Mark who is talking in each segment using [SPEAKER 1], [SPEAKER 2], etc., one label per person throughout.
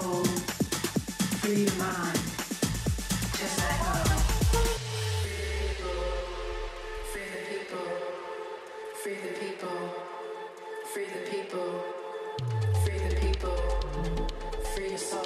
[SPEAKER 1] free your mind. Just let go. Uh, free the people, free the people, free the people, free the people, free the people, free your soul.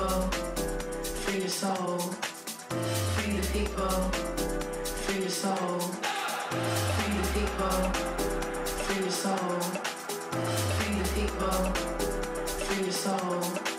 [SPEAKER 1] people, free your soul. Free the people, free your soul. Free the people, free your soul. Free the people, free your soul.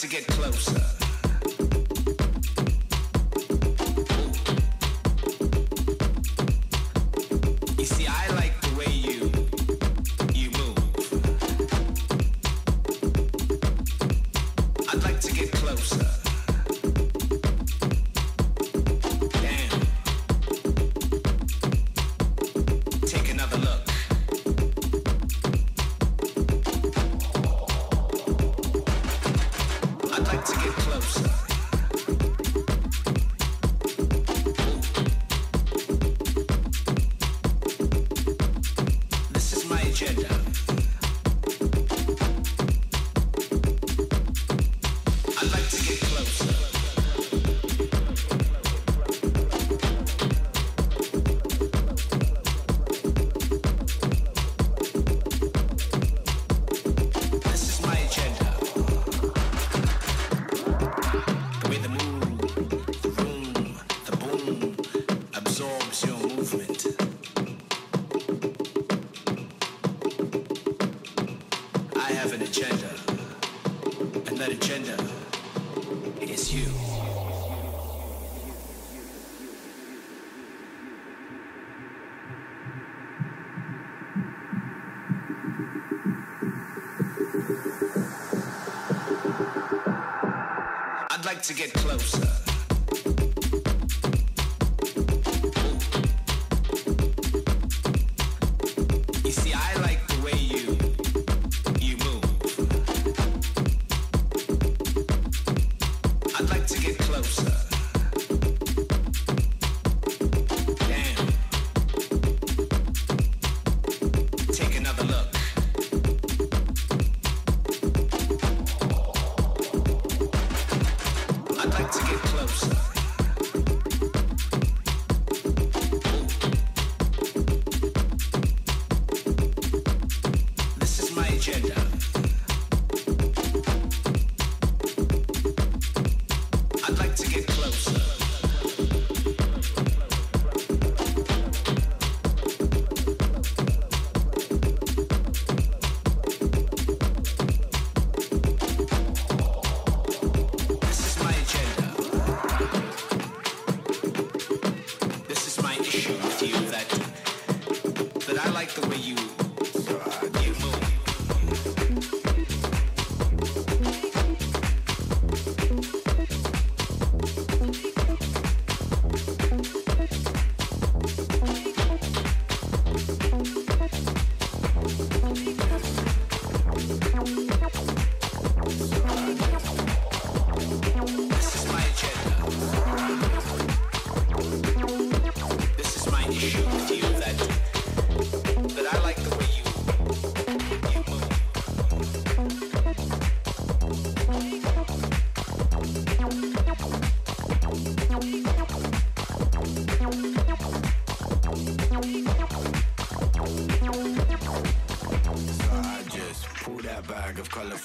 [SPEAKER 1] to get closer.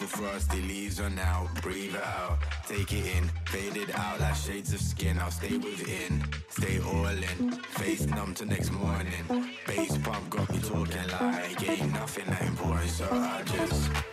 [SPEAKER 1] the
[SPEAKER 2] frosty leaves are now. Breathe out, take it in, fade it out like shades of skin. I'll stay within, stay all in, face numb to next morning. Bass pump got me talking like ain't nothing that important, so I just.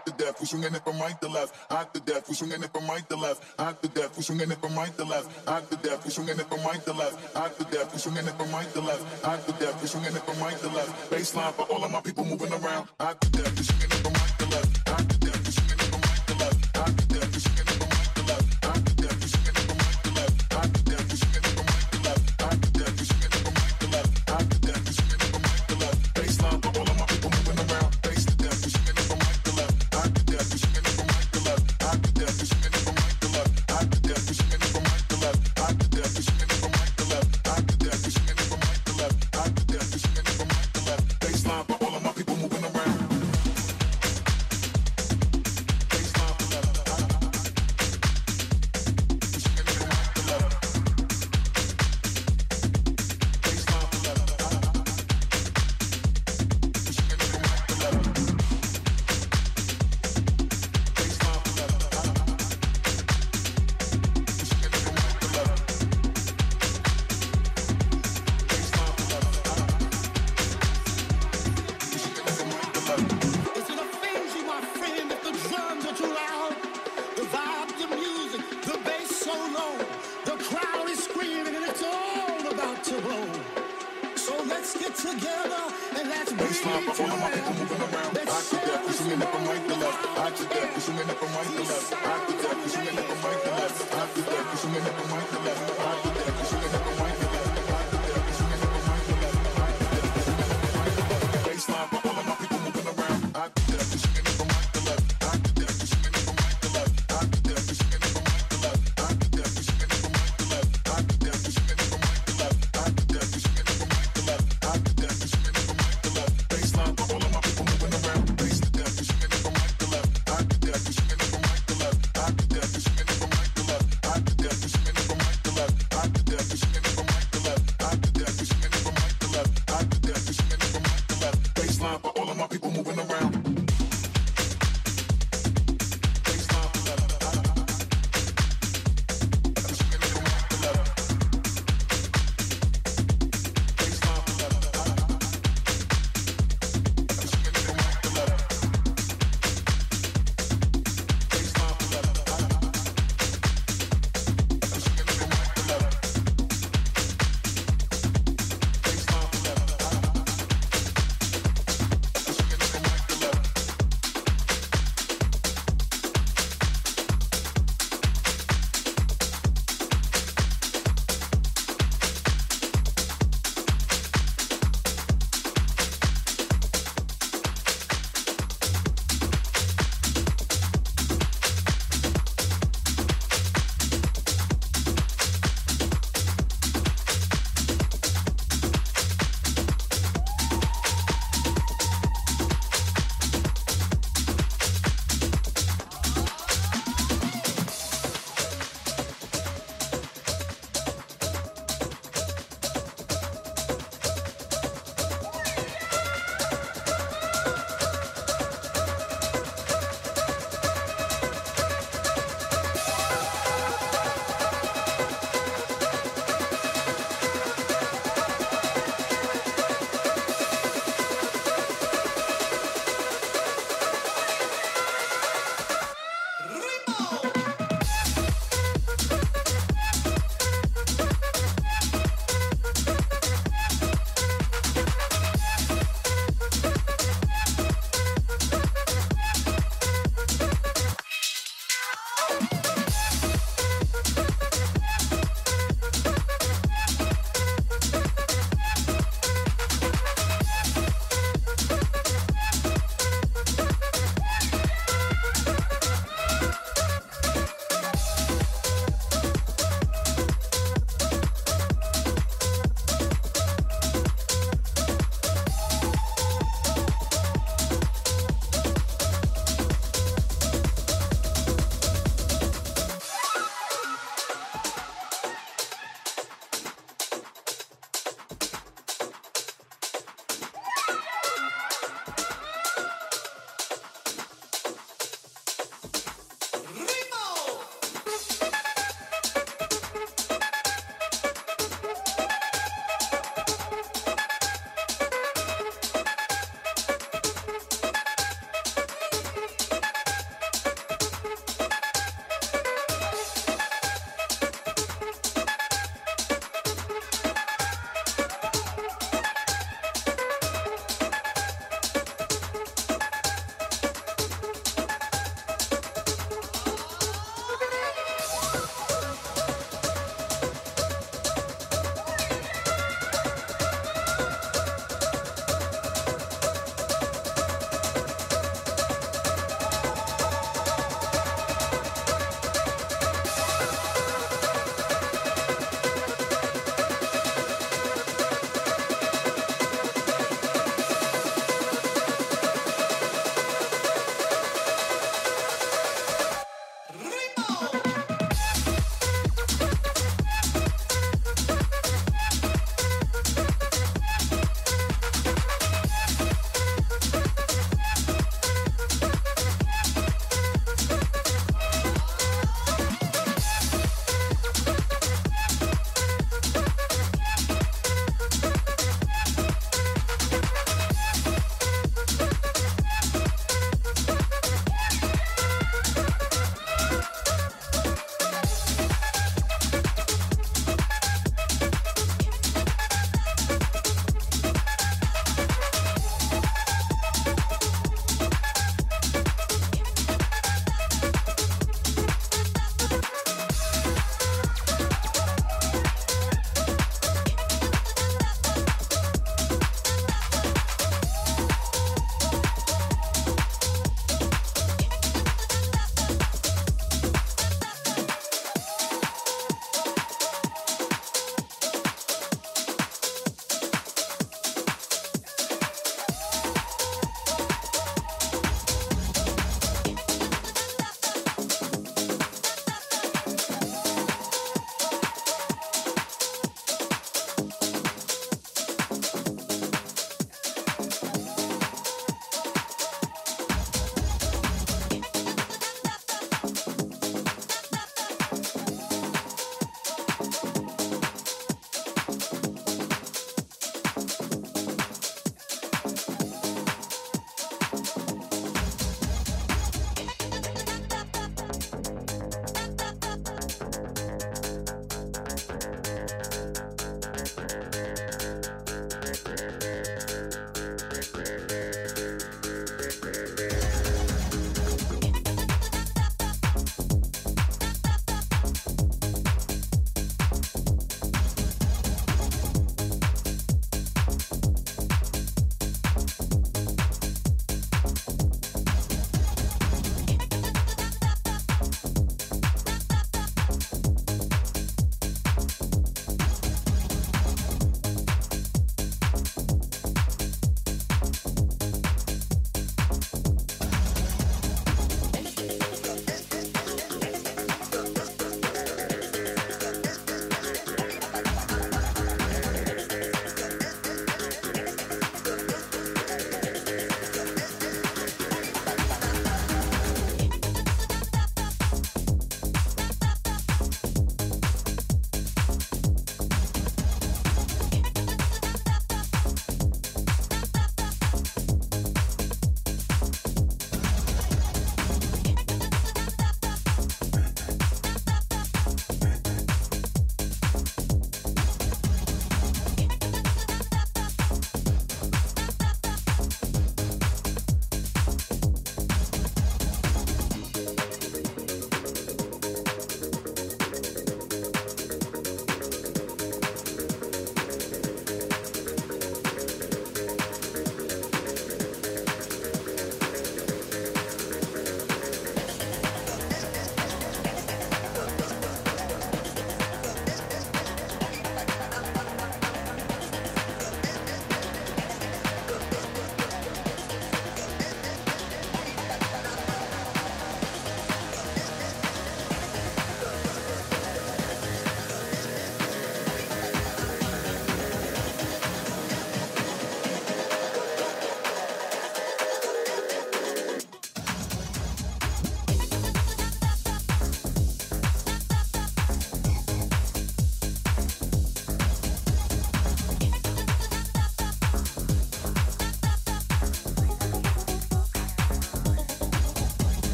[SPEAKER 3] hot the death. We swinging it from right to left, hot the death. We swinging it from right to left, hot the death. We swinging it from right to left, hot the death. We swinging it from right to left, hot the death. We swinging it from right to left, hot
[SPEAKER 4] the
[SPEAKER 3] death. We swinging it from right to left. Baseline for all of my people moving around. people moving around.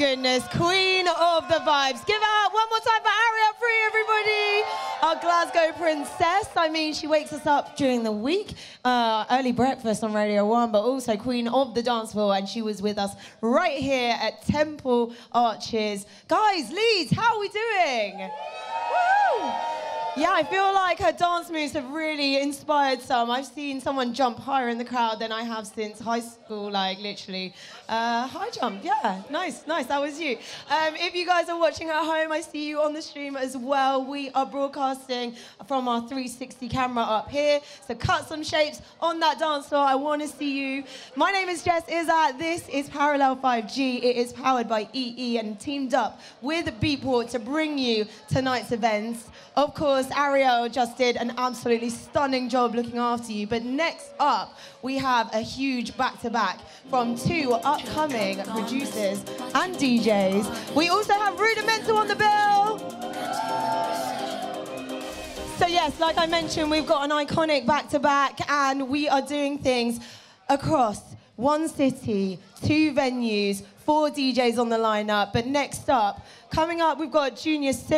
[SPEAKER 5] Goodness, queen of the vibes. Give it up one more time for Arielle Free, everybody. Our Glasgow princess. I mean, she wakes us up during the week, uh, early breakfast on Radio 1, but also queen of the dance floor. And she was with us right here at Temple Arches. Guys, Leeds, how are we doing? Woo! Yeah, I feel like her dance moves have really inspired some. I've seen someone jump higher in the crowd than I have since high school, like literally. Uh, high jump, yeah, nice, nice. That was you. Um, if you guys are watching at home, I see you on the stream as well. We are broadcasting from our 360 camera up here. So cut some shapes on that dance floor. I want to see you. My name is Jess Iszatt. This is Parallel 5G. It is powered by EE and teamed up with Beatport to bring you tonight's events. Of course, Arielle just did an absolutely stunning job looking after you. But next up, we have a huge back-to-back from two upcoming producers and DJs. We also have Rudimental on the bill. So yes, like I mentioned, we've got an iconic back-to-back, and we are doing things across one city, two venues, four DJs on the lineup. But next up, coming up, we've got Junior. Sim-